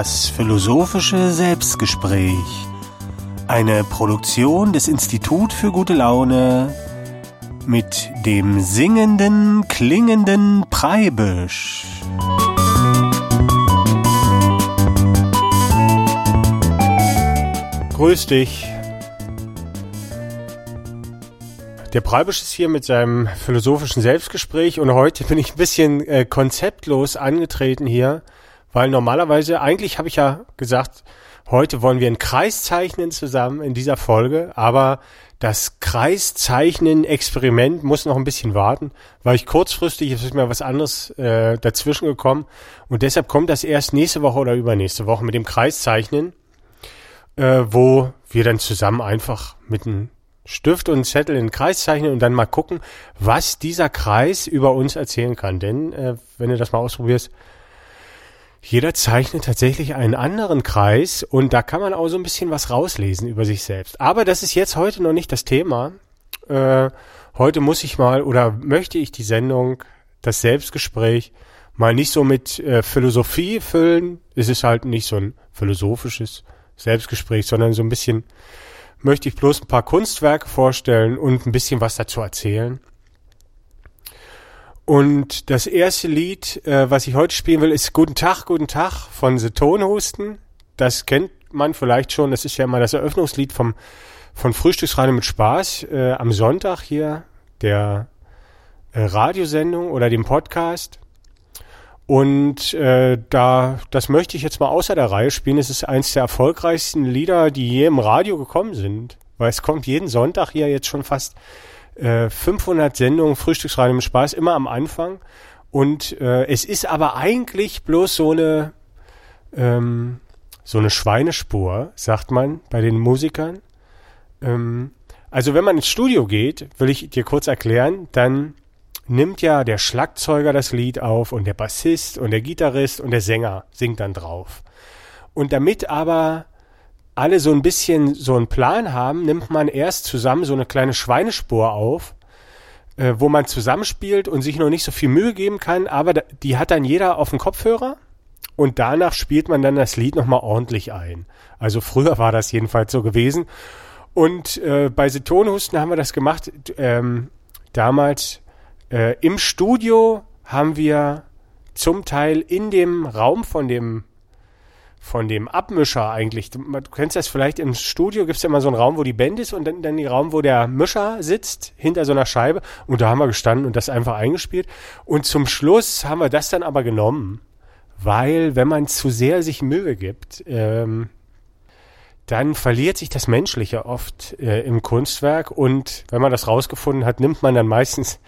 Das philosophische Selbstgespräch. Eine Produktion des Institut für gute Laune mit dem singenden, klingenden Preibisch. Grüß dich. Der Preibisch ist hier mit seinem philosophischen Selbstgespräch und heute bin ich ein bisschen äh, konzeptlos angetreten hier, weil normalerweise, eigentlich habe ich ja gesagt, heute wollen wir einen Kreis zeichnen zusammen in dieser Folge, aber das Kreiszeichnen-Experiment muss noch ein bisschen warten, weil ich kurzfristig, ist mir was anderes äh, dazwischen gekommen und deshalb kommt das erst nächste Woche oder übernächste Woche mit dem Kreiszeichnen äh, wo wir dann zusammen einfach mit einem Stift und einem Zettel in den Kreis zeichnen und dann mal gucken, was dieser Kreis über uns erzählen kann. Denn äh, wenn du das mal ausprobierst, jeder zeichnet tatsächlich einen anderen Kreis und da kann man auch so ein bisschen was rauslesen über sich selbst. Aber das ist jetzt heute noch nicht das Thema. Äh, heute muss ich mal oder möchte ich die Sendung, das Selbstgespräch, mal nicht so mit äh, Philosophie füllen. Es ist halt nicht so ein philosophisches Selbstgespräch, sondern so ein bisschen möchte ich bloß ein paar Kunstwerke vorstellen und ein bisschen was dazu erzählen. Und das erste Lied, äh, was ich heute spielen will, ist Guten Tag, Guten Tag von The Tonhusten. Das kennt man vielleicht schon. Das ist ja immer das Eröffnungslied vom, von Frühstücksradio mit Spaß äh, am Sonntag hier, der äh, Radiosendung oder dem Podcast. Und äh, da, das möchte ich jetzt mal außer der Reihe spielen. Es ist eins der erfolgreichsten Lieder, die je im Radio gekommen sind. Weil es kommt jeden Sonntag hier jetzt schon fast äh, 500 Sendungen Frühstücksradio im Spaß, immer am Anfang. Und äh, es ist aber eigentlich bloß so eine, ähm, so eine Schweinespur, sagt man bei den Musikern. Ähm, also wenn man ins Studio geht, will ich dir kurz erklären, dann nimmt ja der Schlagzeuger das Lied auf und der Bassist und der Gitarrist und der Sänger singt dann drauf. Und damit aber alle so ein bisschen so einen Plan haben, nimmt man erst zusammen so eine kleine Schweinespur auf, äh, wo man zusammenspielt und sich noch nicht so viel Mühe geben kann, aber die hat dann jeder auf dem Kopfhörer und danach spielt man dann das Lied nochmal ordentlich ein. Also früher war das jedenfalls so gewesen. Und äh, bei Setonhusten haben wir das gemacht. Ähm, damals äh, Im Studio haben wir zum Teil in dem Raum von dem von dem Abmischer eigentlich. Du, du kennst das vielleicht im Studio, gibt es ja immer so einen Raum, wo die Band ist und dann, dann den Raum, wo der Mischer sitzt, hinter so einer Scheibe. Und da haben wir gestanden und das einfach eingespielt. Und zum Schluss haben wir das dann aber genommen, weil wenn man zu sehr sich Mühe gibt, ähm, dann verliert sich das Menschliche oft äh, im Kunstwerk. Und wenn man das rausgefunden hat, nimmt man dann meistens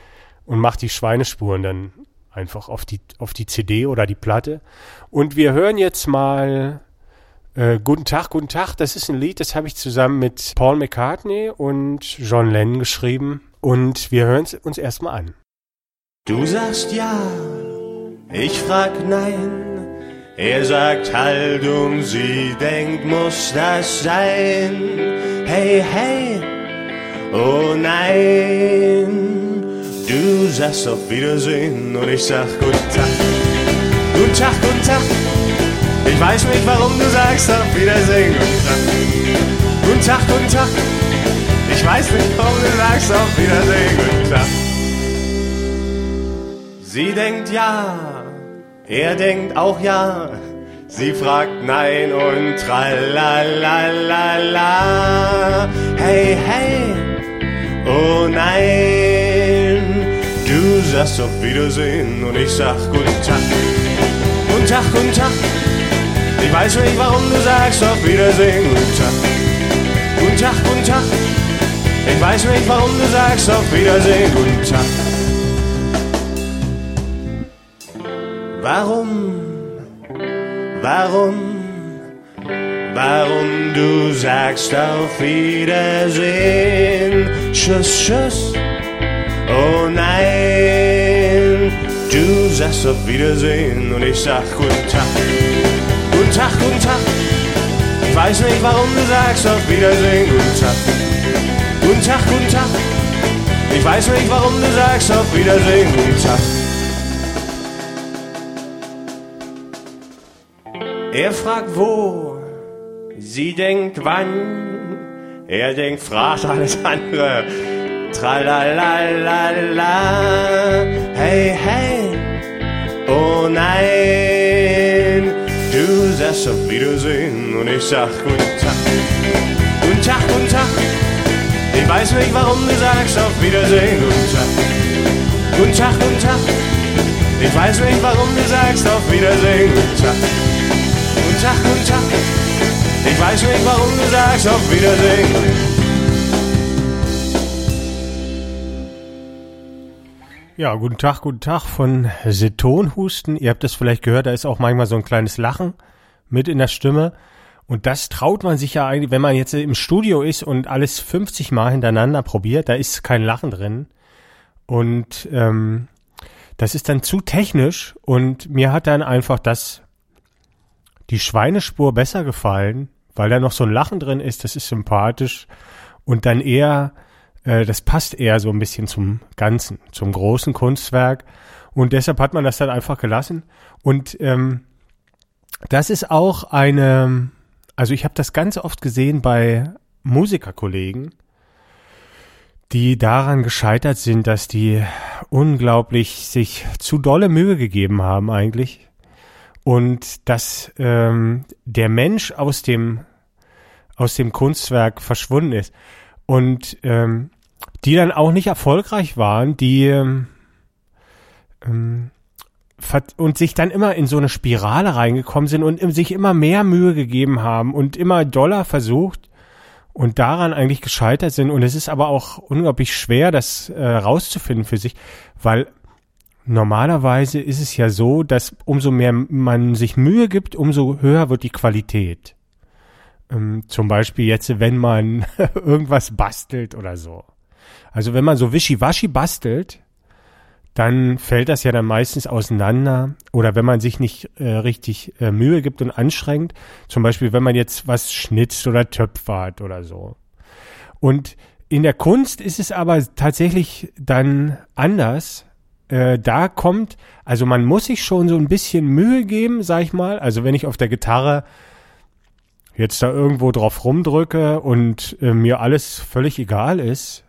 und macht die Schweinespuren dann einfach auf die, auf die CD oder die Platte. Und wir hören jetzt mal äh, Guten Tag, Guten Tag. Das ist ein Lied, das habe ich zusammen mit Paul McCartney und John Lennon geschrieben. Und wir hören es uns erstmal an. Du sagst ja, ich frag nein. Er sagt halt und sie denkt, muss das sein? Hey, hey, oh nein. Sagst auf Wiedersehen und ich sag Guten Tag. Guten Tag, guten Tag. Ich weiß nicht, warum du sagst auf Wiedersehen. Guten Tag. Guten Tag, guten Tag. Ich weiß nicht, warum du sagst auf Wiedersehen. Guten Tag. Sie denkt ja, er denkt auch ja. Sie fragt nein und tralalala. Hey, hey, oh nein. Sagst auf Wiedersehen und ich sag Guten Tag. Guten Tag, guten Tag. Ich weiß nicht, warum du sagst auf Wiedersehen. Guten Tag. Guten Tag, guten Tag. Ich weiß nicht, warum du sagst auf Wiedersehen. Guten Tag. Warum? Warum? Warum du sagst auf Wiedersehen? Tschüss, tschüss. Oh nein, sagst auf Wiedersehen und ich sag Guten Tag. Guten Tag, guten Tag. Ich weiß nicht, warum du sagst auf Wiedersehen. Guten Tag. Guten Tag, guten Tag. Ich weiß nicht, warum du sagst auf Wiedersehen. Guten Tag. Er fragt wo, sie denkt wann, er denkt, fragt alles andere. Tralalala, hey, hey, oh nein, du sagst auf Wiedersehen und ich sag guten Tag, guten Tag, guten Tag. Ich weiß nicht, warum du sagst auf Wiedersehen, guten Tag, guten Tag, guten Tag. Ich weiß nicht, warum du sagst auf Wiedersehen, guten Tag, guten Tag, guten Tag. Ich weiß nicht, warum du sagst auf Wiedersehen. Ja, guten Tag, guten Tag von Setonhusten. Ihr habt das vielleicht gehört, da ist auch manchmal so ein kleines Lachen mit in der Stimme. Und das traut man sich ja eigentlich, wenn man jetzt im Studio ist und alles 50 Mal hintereinander probiert, da ist kein Lachen drin. Und ähm, das ist dann zu technisch und mir hat dann einfach das die Schweinespur besser gefallen, weil da noch so ein Lachen drin ist, das ist sympathisch und dann eher äh, das passt eher so ein bisschen zum Ganzen, zum großen Kunstwerk. Und deshalb hat man das dann einfach gelassen. Und ähm, das ist auch eine, also ich habe das ganz oft gesehen bei Musikerkollegen, die daran gescheitert sind, dass die unglaublich sich zu dolle Mühe gegeben haben eigentlich und dass ähm, der Mensch aus dem aus dem Kunstwerk verschwunden ist. Und ähm, die dann auch nicht erfolgreich waren, die ähm, ähm und sich dann immer in so eine Spirale reingekommen sind und sich immer mehr Mühe gegeben haben und immer doller versucht und daran eigentlich gescheitert sind. Und es ist aber auch unglaublich schwer, das äh, rauszufinden für sich, weil normalerweise ist es ja so, dass umso mehr man sich Mühe gibt, umso höher wird die Qualität. Ähm, zum Beispiel jetzt, wenn man irgendwas bastelt oder so. Also wenn man so wischiwaschi bastelt, dann fällt das ja dann meistens auseinander. Oder wenn man sich nicht äh, richtig äh, Mühe gibt und anstrengt, zum Beispiel wenn man jetzt was schnitzt oder töpfert oder so. Und in der Kunst ist es aber tatsächlich dann anders. Äh, da kommt, also man muss sich schon so ein bisschen Mühe geben, sag ich mal. Also wenn ich auf der Gitarre jetzt da irgendwo drauf rumdrücke und äh, mir alles völlig egal ist,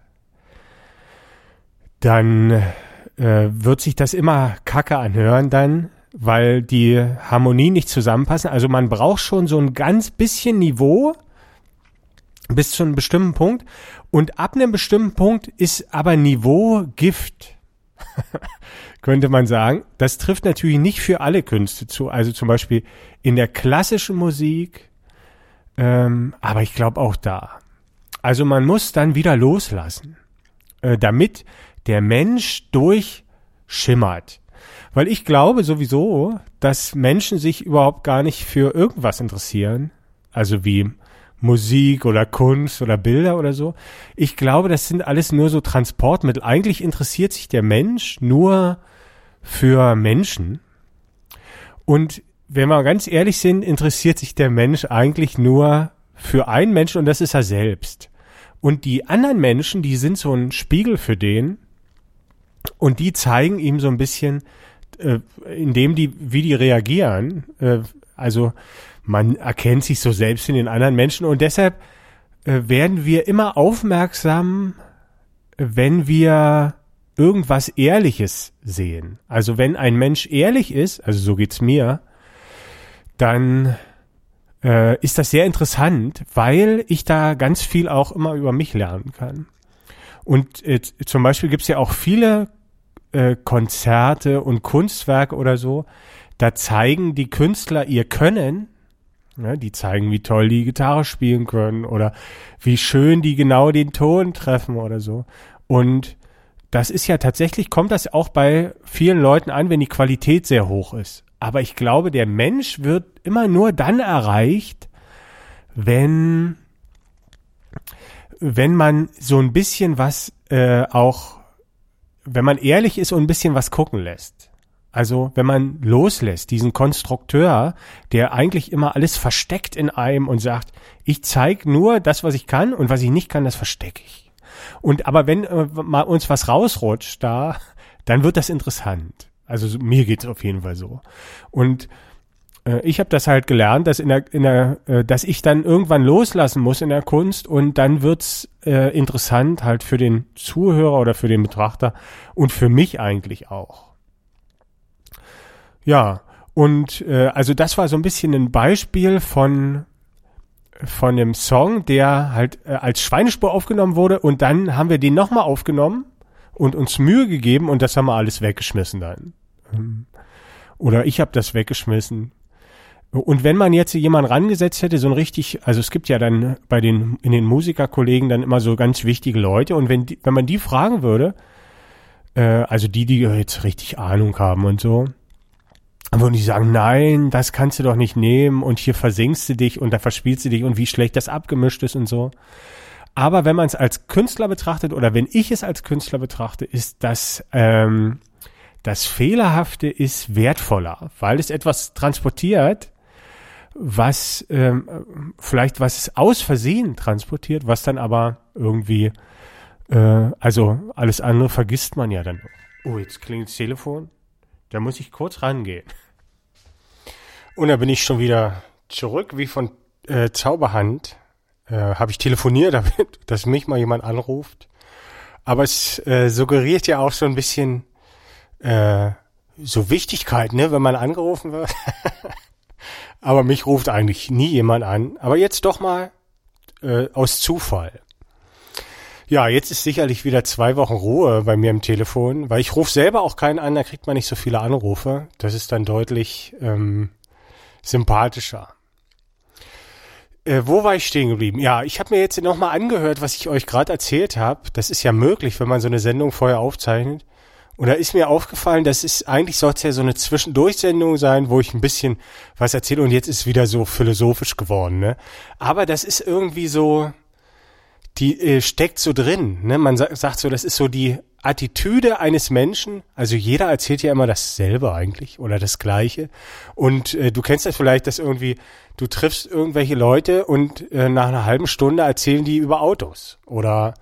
dann äh, wird sich das immer kacke anhören dann, weil die Harmonien nicht zusammenpassen. Also man braucht schon so ein ganz bisschen Niveau bis zu einem bestimmten Punkt. Und ab einem bestimmten Punkt ist aber Niveau Gift. könnte man sagen. Das trifft natürlich nicht für alle Künste zu. Also zum Beispiel in der klassischen Musik, ähm, aber ich glaube auch da. Also man muss dann wieder loslassen, äh, damit der Mensch durchschimmert. Weil ich glaube sowieso, dass Menschen sich überhaupt gar nicht für irgendwas interessieren. Also wie Musik oder Kunst oder Bilder oder so. Ich glaube, das sind alles nur so Transportmittel. Eigentlich interessiert sich der Mensch nur für Menschen. Und wenn wir ganz ehrlich sind, interessiert sich der Mensch eigentlich nur für einen Menschen und das ist er selbst. Und die anderen Menschen, die sind so ein Spiegel für den und die zeigen ihm so ein bisschen, äh, indem die, wie die reagieren. Äh, also man erkennt sich so selbst in den anderen Menschen und deshalb äh, werden wir immer aufmerksam, wenn wir irgendwas Ehrliches sehen. Also wenn ein Mensch ehrlich ist, also so geht's mir, dann äh, ist das sehr interessant, weil ich da ganz viel auch immer über mich lernen kann. Und äh, zum Beispiel gibt's ja auch viele äh, Konzerte und Kunstwerke oder so, da zeigen die Künstler ihr Können. Ja, die zeigen, wie toll die Gitarre spielen können oder wie schön die genau den Ton treffen oder so. Und das ist ja tatsächlich, kommt das auch bei vielen Leuten an, wenn die Qualität sehr hoch ist. Aber ich glaube, der Mensch wird immer nur dann erreicht, wenn, wenn man so ein bisschen was äh, auch wenn man ehrlich ist und ein bisschen was gucken lässt. Also wenn man loslässt, diesen Konstrukteur, der eigentlich immer alles versteckt in einem und sagt, ich zeige nur das, was ich kann und was ich nicht kann, das verstecke ich. Und aber wenn äh, mal uns was rausrutscht da, dann wird das interessant. Also mir geht's auf jeden Fall so. Und äh, ich habe das halt gelernt, dass in der, in der, äh, dass ich dann irgendwann loslassen muss in der Kunst und dann wird's äh, interessant halt für den Zuhörer oder für den Betrachter und für mich eigentlich auch. Ja, und äh, also das war so ein bisschen ein Beispiel von von dem Song, der halt äh, als Schweinespur aufgenommen wurde und dann haben wir den nochmal aufgenommen und uns Mühe gegeben und das haben wir alles weggeschmissen dann. Ähm, oder ich habe das weggeschmissen. Und wenn man jetzt jemanden rangesetzt hätte, so ein richtig, also es gibt ja dann bei den, in den Musikerkollegen dann immer so ganz wichtige Leute und wenn die, wenn man die fragen würde, äh, also die, die jetzt richtig Ahnung haben und so, dann würden die sagen, nein, das kannst du doch nicht nehmen und hier versinkst du dich und da verspielst du dich und wie schlecht das abgemischt ist und so. Aber wenn man es als Künstler betrachtet oder wenn ich es als Künstler betrachte, ist das ähm, das Fehlerhafte ist wertvoller, weil es etwas transportiert, was ähm, vielleicht was aus Versehen transportiert, was dann aber irgendwie, äh, also alles andere vergisst man ja dann. Oh, jetzt klingt das Telefon. Da muss ich kurz rangehen. Und da bin ich schon wieder zurück, wie von äh, Zauberhand. Äh, Habe ich telefoniert, damit, dass mich mal jemand anruft. Aber es äh, suggeriert ja auch so ein bisschen äh, so Wichtigkeit, ne, wenn man angerufen wird. Aber mich ruft eigentlich nie jemand an. Aber jetzt doch mal äh, aus Zufall. Ja, jetzt ist sicherlich wieder zwei Wochen Ruhe bei mir im Telefon, weil ich rufe selber auch keinen an, da kriegt man nicht so viele Anrufe. Das ist dann deutlich ähm, sympathischer. Äh, wo war ich stehen geblieben? Ja, ich habe mir jetzt nochmal angehört, was ich euch gerade erzählt habe. Das ist ja möglich, wenn man so eine Sendung vorher aufzeichnet. Und da ist mir aufgefallen, das ist eigentlich sollte ja so eine Zwischendurchsendung sein, wo ich ein bisschen was erzähle und jetzt ist wieder so philosophisch geworden, ne? Aber das ist irgendwie so, die äh, steckt so drin, ne? Man sa sagt so, das ist so die Attitüde eines Menschen. Also jeder erzählt ja immer dasselbe eigentlich oder das Gleiche. Und äh, du kennst das vielleicht, dass irgendwie du triffst irgendwelche Leute und äh, nach einer halben Stunde erzählen die über Autos oder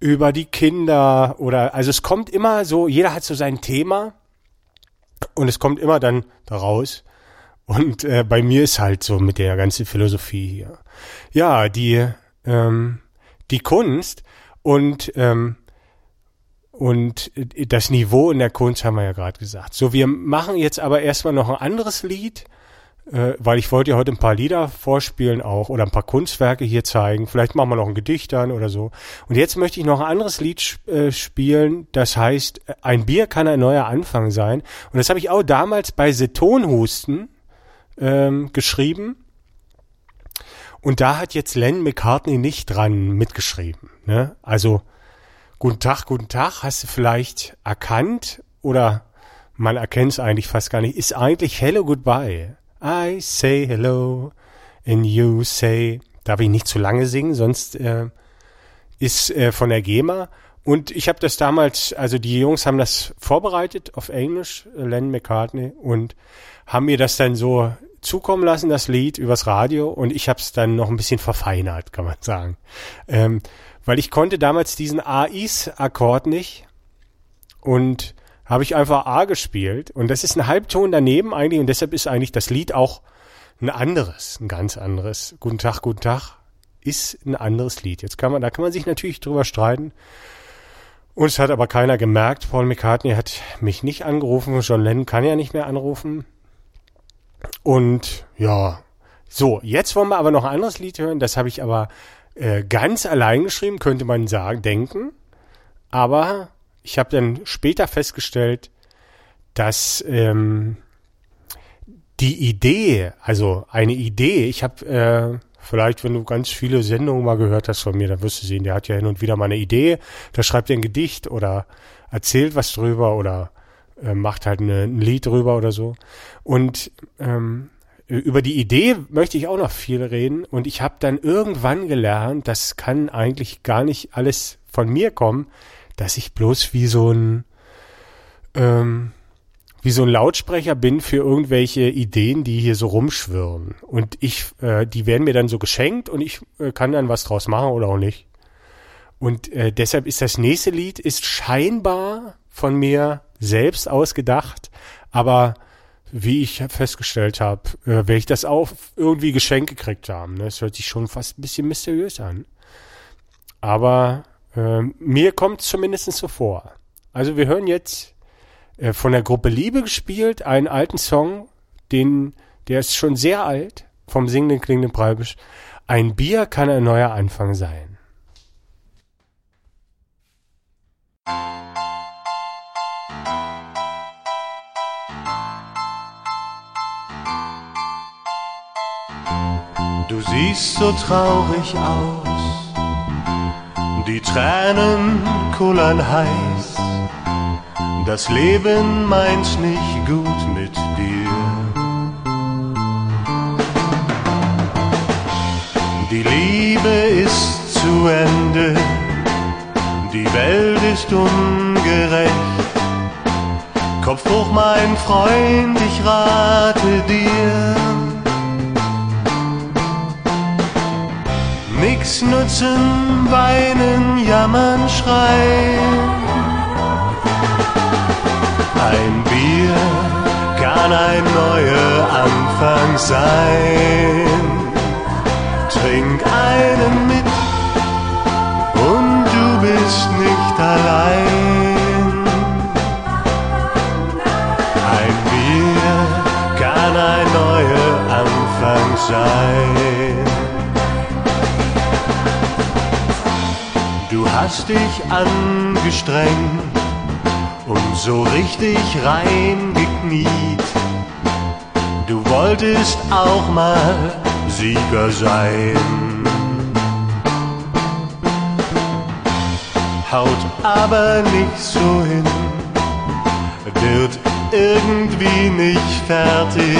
über die Kinder oder also es kommt immer so, jeder hat so sein Thema und es kommt immer dann daraus. Und äh, bei mir ist halt so mit der ganzen Philosophie hier. Ja, die, ähm, die Kunst und, ähm, und das Niveau in der Kunst haben wir ja gerade gesagt. So, wir machen jetzt aber erstmal noch ein anderes Lied äh, weil ich wollte ja heute ein paar Lieder vorspielen auch oder ein paar Kunstwerke hier zeigen. Vielleicht machen wir noch ein Gedicht dann oder so. Und jetzt möchte ich noch ein anderes Lied äh, spielen, das heißt, ein Bier kann ein neuer Anfang sein. Und das habe ich auch damals bei Setonhusten ähm, geschrieben. Und da hat jetzt Len McCartney nicht dran mitgeschrieben. Ne? Also, guten Tag, guten Tag, hast du vielleicht erkannt oder man erkennt es eigentlich fast gar nicht, ist eigentlich Hello Goodbye. I say hello and you say. Darf ich nicht zu lange singen, sonst äh, ist äh, von der GEMA. Und ich habe das damals, also die Jungs haben das vorbereitet auf Englisch, Len McCartney, und haben mir das dann so zukommen lassen, das Lied übers Radio, und ich habe es dann noch ein bisschen verfeinert, kann man sagen. Ähm, weil ich konnte damals diesen AIs-Akkord nicht und habe ich einfach A gespielt und das ist ein Halbton daneben eigentlich und deshalb ist eigentlich das Lied auch ein anderes, ein ganz anderes. Guten Tag, guten Tag ist ein anderes Lied. Jetzt kann man, da kann man sich natürlich drüber streiten. Und es hat aber keiner gemerkt. Paul McCartney hat mich nicht angerufen. John Lennon kann ja nicht mehr anrufen. Und ja, so, jetzt wollen wir aber noch ein anderes Lied hören. Das habe ich aber äh, ganz allein geschrieben, könnte man sagen, denken. Aber ich habe dann später festgestellt, dass ähm, die Idee, also eine Idee, ich habe äh, vielleicht, wenn du ganz viele Sendungen mal gehört hast von mir, dann wirst du sehen, der hat ja hin und wieder mal eine Idee, da schreibt er ein Gedicht oder erzählt was drüber oder äh, macht halt eine, ein Lied drüber oder so. Und ähm, über die Idee möchte ich auch noch viel reden und ich habe dann irgendwann gelernt, das kann eigentlich gar nicht alles von mir kommen, dass ich bloß wie so ein ähm, wie so ein Lautsprecher bin für irgendwelche Ideen, die hier so rumschwirren. Und ich, äh, die werden mir dann so geschenkt und ich äh, kann dann was draus machen oder auch nicht. Und äh, deshalb ist das nächste Lied ist scheinbar von mir selbst ausgedacht, aber wie ich festgestellt habe, äh, werde ich das auch irgendwie geschenkt gekriegt haben. Ne? Das hört sich schon fast ein bisschen mysteriös an. Aber äh, mir kommt es zumindest so vor. Also wir hören jetzt äh, von der Gruppe Liebe gespielt, einen alten Song, den, der ist schon sehr alt, vom singenden klingenden Preibisch. Ein Bier kann ein neuer Anfang sein. Du siehst so traurig aus, die Tränen kullern heiß, das Leben meint nicht gut mit dir. Die Liebe ist zu Ende, die Welt ist ungerecht. Kopf hoch, mein Freund, ich rate dir Nix nutzen, weinen, jammern, schreien. Ein Bier kann ein neuer Anfang sein. Trink einen mit und du bist nicht allein. Ein Bier kann ein neuer Anfang sein. Hast dich angestrengt und so richtig reingekniet. Du wolltest auch mal Sieger sein. Haut aber nicht so hin, wird irgendwie nicht fertig.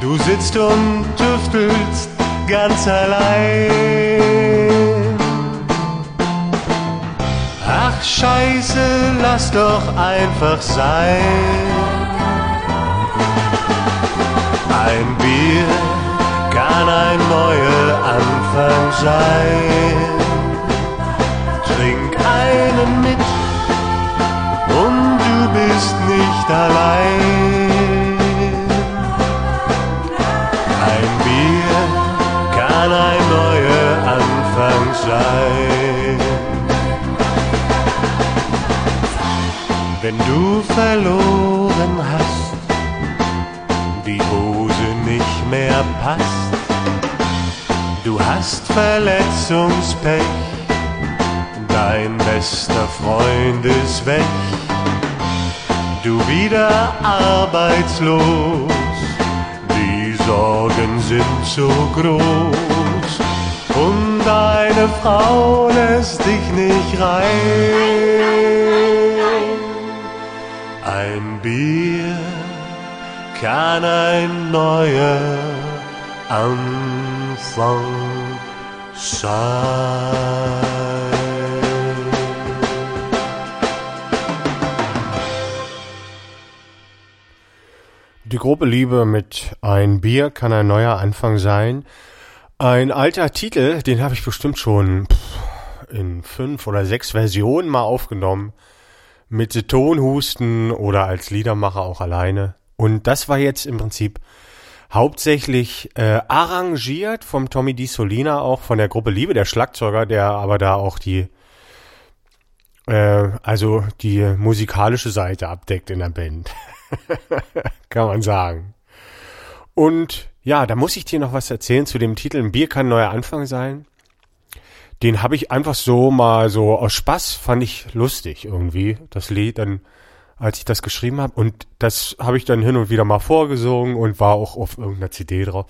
Du sitzt und tüftelst ganz allein. Ach scheiße, lass doch einfach sein. Ein Bier kann ein neuer Anfang sein. Trink einen mit und du bist nicht allein. Ein Bier kann ein neuer Anfang sein. Wenn du verloren hast, die Hose nicht mehr passt, du hast Verletzungspech, dein bester Freund ist weg, du wieder arbeitslos, die Sorgen sind so groß und deine Frau lässt dich nicht rein. Ein Bier kann ein neuer Anfang sein. Die grobe Liebe mit Ein Bier kann ein neuer Anfang sein. Ein alter Titel, den habe ich bestimmt schon in fünf oder sechs Versionen mal aufgenommen. Mit Tonhusten oder als Liedermacher auch alleine. Und das war jetzt im Prinzip hauptsächlich äh, arrangiert vom Tommy Di Solina, auch von der Gruppe Liebe, der Schlagzeuger, der aber da auch die äh, also die musikalische Seite abdeckt in der Band. Kann man sagen. Und ja, da muss ich dir noch was erzählen zu dem Titel Bier kann neuer Anfang sein. Den habe ich einfach so mal so aus Spaß fand ich lustig irgendwie, das Lied dann, als ich das geschrieben habe. Und das habe ich dann hin und wieder mal vorgesungen und war auch auf irgendeiner CD drauf.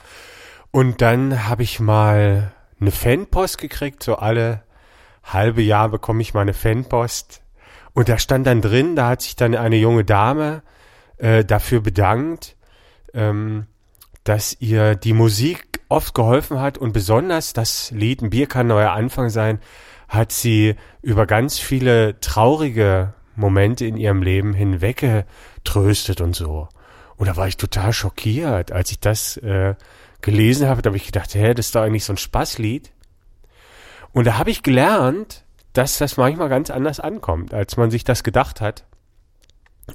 Und dann habe ich mal eine Fanpost gekriegt, so alle halbe Jahr bekomme ich meine Fanpost. Und da stand dann drin, da hat sich dann eine junge Dame äh, dafür bedankt, ähm, dass ihr die Musik oft geholfen hat und besonders das Lied Ein Bier kann neuer Anfang sein, hat sie über ganz viele traurige Momente in ihrem Leben hinweggetröstet und so. Und da war ich total schockiert, als ich das äh, gelesen habe, da habe ich gedacht, hä, das ist doch eigentlich so ein Spaßlied. Und da habe ich gelernt, dass das manchmal ganz anders ankommt, als man sich das gedacht hat.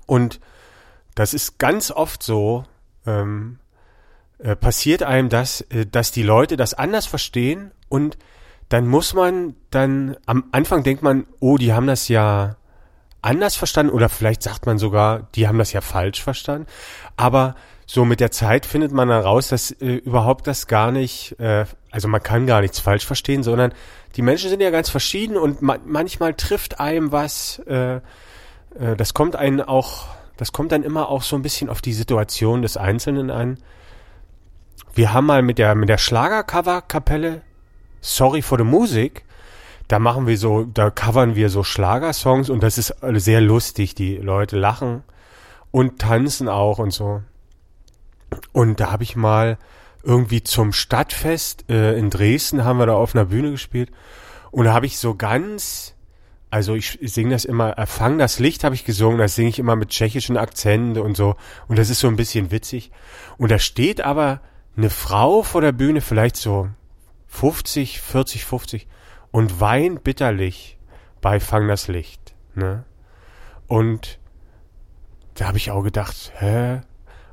Und das ist ganz oft so, ähm, äh, passiert einem das, äh, dass die Leute das anders verstehen und dann muss man dann, am Anfang denkt man, oh, die haben das ja anders verstanden oder vielleicht sagt man sogar, die haben das ja falsch verstanden. Aber so mit der Zeit findet man dann raus, dass äh, überhaupt das gar nicht, äh, also man kann gar nichts falsch verstehen, sondern die Menschen sind ja ganz verschieden und ma manchmal trifft einem was, äh, äh, das kommt einen auch, das kommt dann immer auch so ein bisschen auf die Situation des Einzelnen an. Wir haben mal mit der, mit der Schlagercover-Kapelle Sorry for the Music, da machen wir so, da covern wir so Schlagersongs und das ist sehr lustig. Die Leute lachen und tanzen auch und so. Und da habe ich mal irgendwie zum Stadtfest äh, in Dresden haben wir da auf einer Bühne gespielt und da habe ich so ganz also ich, ich singe das immer, erfang das Licht habe ich gesungen, das singe ich immer mit tschechischen Akzenten und so und das ist so ein bisschen witzig und da steht aber eine Frau vor der Bühne, vielleicht so 50, 40, 50 und weint bitterlich bei Fang das Licht. Ne? Und da habe ich auch gedacht, hä?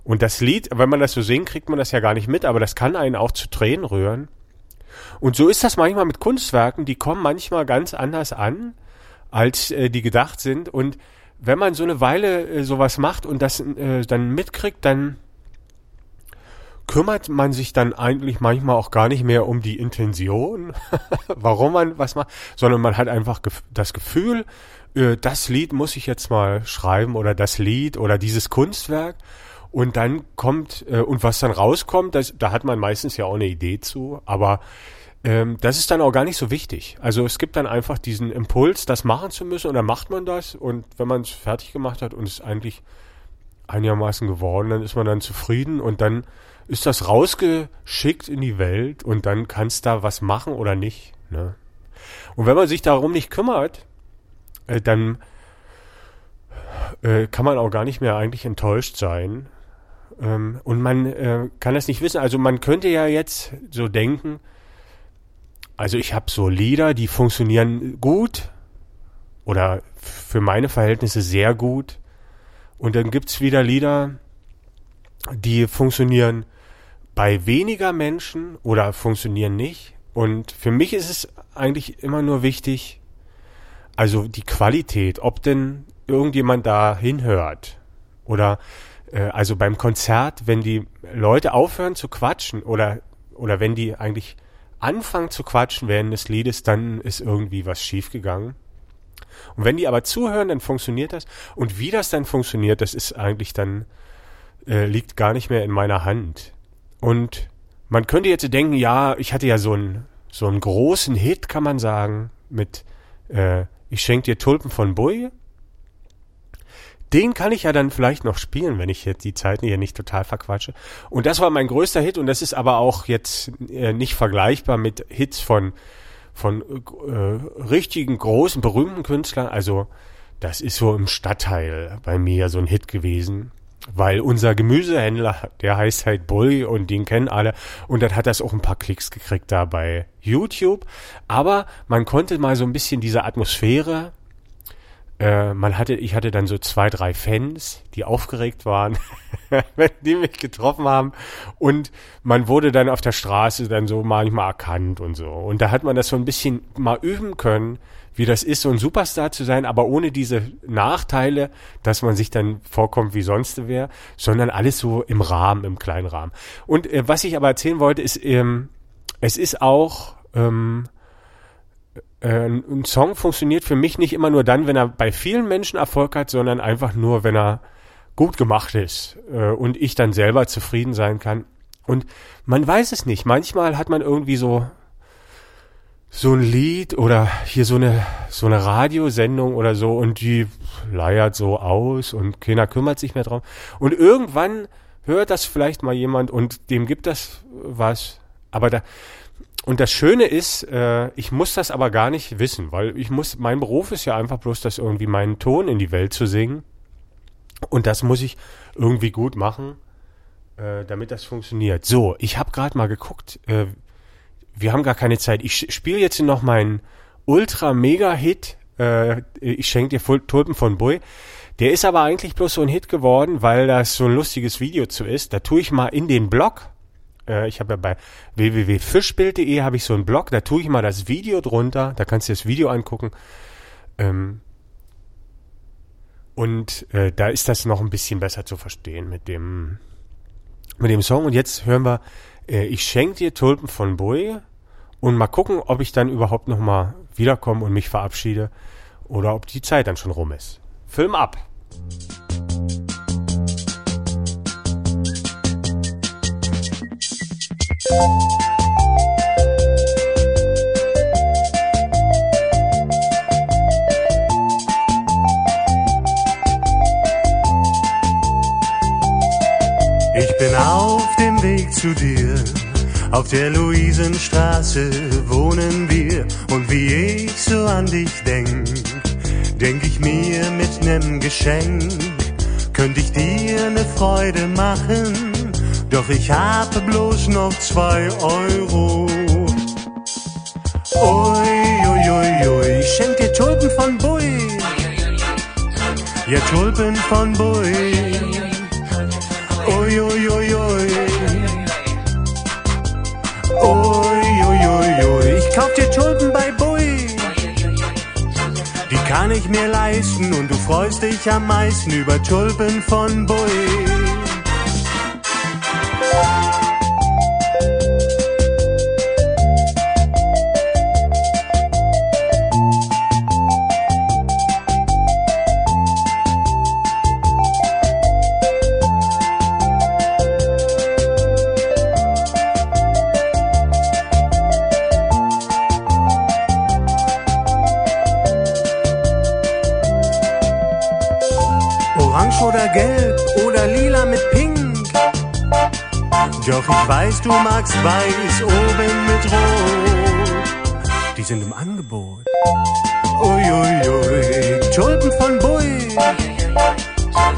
Und das Lied, wenn man das so singt, kriegt man das ja gar nicht mit, aber das kann einen auch zu Tränen rühren. Und so ist das manchmal mit Kunstwerken, die kommen manchmal ganz anders an, als äh, die gedacht sind. Und wenn man so eine Weile äh, sowas macht und das äh, dann mitkriegt, dann kümmert man sich dann eigentlich manchmal auch gar nicht mehr um die Intention, warum man was macht, sondern man hat einfach das Gefühl, äh, das Lied muss ich jetzt mal schreiben oder das Lied oder dieses Kunstwerk. Und dann kommt, äh, und was dann rauskommt, das, da hat man meistens ja auch eine Idee zu, aber ähm, das ist dann auch gar nicht so wichtig. Also es gibt dann einfach diesen Impuls, das machen zu müssen und dann macht man das und wenn man es fertig gemacht hat und es eigentlich einigermaßen geworden, dann ist man dann zufrieden und dann ist das rausgeschickt in die Welt und dann kannst da was machen oder nicht. Ne? Und wenn man sich darum nicht kümmert, äh, dann äh, kann man auch gar nicht mehr eigentlich enttäuscht sein. Ähm, und man äh, kann das nicht wissen. Also man könnte ja jetzt so denken, also ich habe so Lieder, die funktionieren gut oder für meine Verhältnisse sehr gut. Und dann gibt's wieder Lieder, die funktionieren bei weniger Menschen oder funktionieren nicht. Und für mich ist es eigentlich immer nur wichtig, also die Qualität, ob denn irgendjemand da hinhört. Oder äh, also beim Konzert, wenn die Leute aufhören zu quatschen oder, oder wenn die eigentlich anfangen zu quatschen während des Liedes, dann ist irgendwie was schiefgegangen. Und wenn die aber zuhören, dann funktioniert das. Und wie das dann funktioniert, das ist eigentlich dann, äh, liegt gar nicht mehr in meiner Hand. Und man könnte jetzt denken, ja, ich hatte ja so einen, so einen großen Hit, kann man sagen, mit äh, Ich schenke dir Tulpen von Bui. Den kann ich ja dann vielleicht noch spielen, wenn ich jetzt die Zeiten hier nicht total verquatsche. Und das war mein größter Hit und das ist aber auch jetzt äh, nicht vergleichbar mit Hits von, von äh, richtigen großen, berühmten Künstlern. Also das ist so im Stadtteil bei mir so ein Hit gewesen weil unser Gemüsehändler, der heißt halt Bully und den kennen alle und dann hat das auch ein paar Klicks gekriegt da bei YouTube. Aber man konnte mal so ein bisschen diese Atmosphäre, äh, man hatte, ich hatte dann so zwei, drei Fans, die aufgeregt waren, wenn die mich getroffen haben und man wurde dann auf der Straße dann so manchmal erkannt und so. Und da hat man das so ein bisschen mal üben können, wie das ist, so ein Superstar zu sein, aber ohne diese Nachteile, dass man sich dann vorkommt wie sonst wer, sondern alles so im Rahmen, im kleinen Rahmen. Und äh, was ich aber erzählen wollte, ist, ähm, es ist auch, ähm, äh, ein Song funktioniert für mich nicht immer nur dann, wenn er bei vielen Menschen Erfolg hat, sondern einfach nur, wenn er gut gemacht ist äh, und ich dann selber zufrieden sein kann. Und man weiß es nicht. Manchmal hat man irgendwie so so ein Lied oder hier so eine so eine Radiosendung oder so und die leiert so aus und keiner kümmert sich mehr drauf und irgendwann hört das vielleicht mal jemand und dem gibt das was aber da und das Schöne ist, äh, ich muss das aber gar nicht wissen, weil ich muss, mein Beruf ist ja einfach bloß, das irgendwie meinen Ton in die Welt zu singen. Und das muss ich irgendwie gut machen, äh, damit das funktioniert. So, ich habe gerade mal geguckt, äh, wir haben gar keine Zeit. Ich spiele jetzt noch meinen Ultra-Mega-Hit. Äh, ich schenke dir Tulpen von Boy. Der ist aber eigentlich bloß so ein Hit geworden, weil das so ein lustiges Video zu ist. Da tue ich mal in den Blog, äh, ich habe ja bei www.fischbild.de habe ich so einen Blog, da tue ich mal das Video drunter, da kannst du das Video angucken. Ähm, und äh, da ist das noch ein bisschen besser zu verstehen mit dem, mit dem Song. Und jetzt hören wir, äh, ich schenke dir Tulpen von Boy und mal gucken, ob ich dann überhaupt nochmal wiederkomme und mich verabschiede oder ob die Zeit dann schon rum ist. Film ab! Ich bin auf dem Weg zu dir. Auf der Luisenstraße wohnen wir. Und wie ich so an dich denk, denk ich mir mit nem Geschenk, könnte ich dir ne Freude machen. Doch ich habe bloß noch zwei Euro. Ui, ui, ui, ui, ich schenk dir Tulpen von Bui. Ja, Tulpen von Bui. Ui, ui, ui, ui. Ui, ui, ui, ui. Ich kauf dir Tulpen bei Bui. Die kann ich mir leisten und du freust dich am meisten über Tulpen von Bui. Du magst weiß oben mit rot. Die sind im Angebot. Uiuiui, ui, ui. Tulpen von Bui.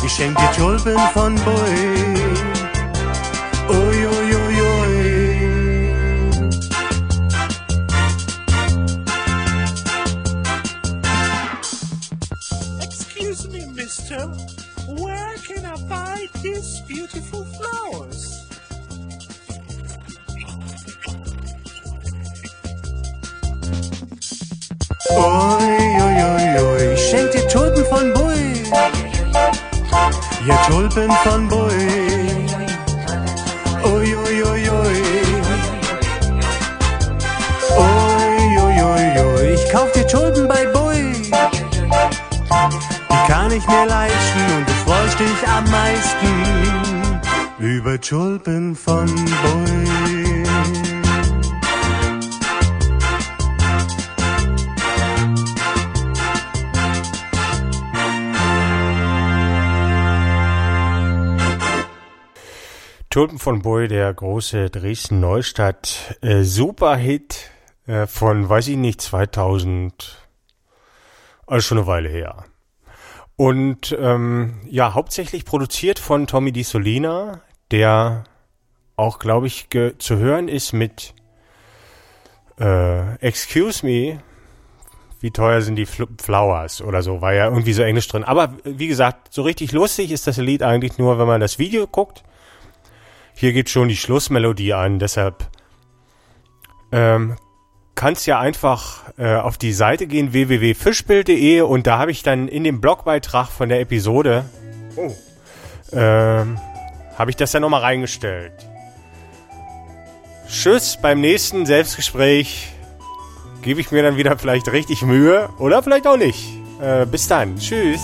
Ich schenk dir Tulpen von Bui. Tulpen von Bui. Ui, ui, ui, ui. Ui, ui, ui, ui. Ich kauf dir Tulpen bei Bui. Die kann ich mir leisten und du freust dich am meisten über Tulpen von Bui. Tulpen von Boy, der große Dresden-Neustadt äh, Superhit äh, von, weiß ich nicht, 2000, also schon eine Weile her. Und ähm, ja, hauptsächlich produziert von Tommy Di Solina, der auch, glaube ich, zu hören ist mit äh, Excuse Me, wie teuer sind die Fl Flowers oder so, war ja irgendwie so Englisch drin. Aber wie gesagt, so richtig lustig ist das Lied eigentlich nur, wenn man das Video guckt. Hier geht schon die Schlussmelodie an, deshalb ähm, kannst ja einfach äh, auf die Seite gehen www.fischbild.de und da habe ich dann in dem Blogbeitrag von der Episode oh, ähm, habe ich das dann nochmal reingestellt. Tschüss, beim nächsten Selbstgespräch gebe ich mir dann wieder vielleicht richtig Mühe oder vielleicht auch nicht. Äh, bis dann. Tschüss.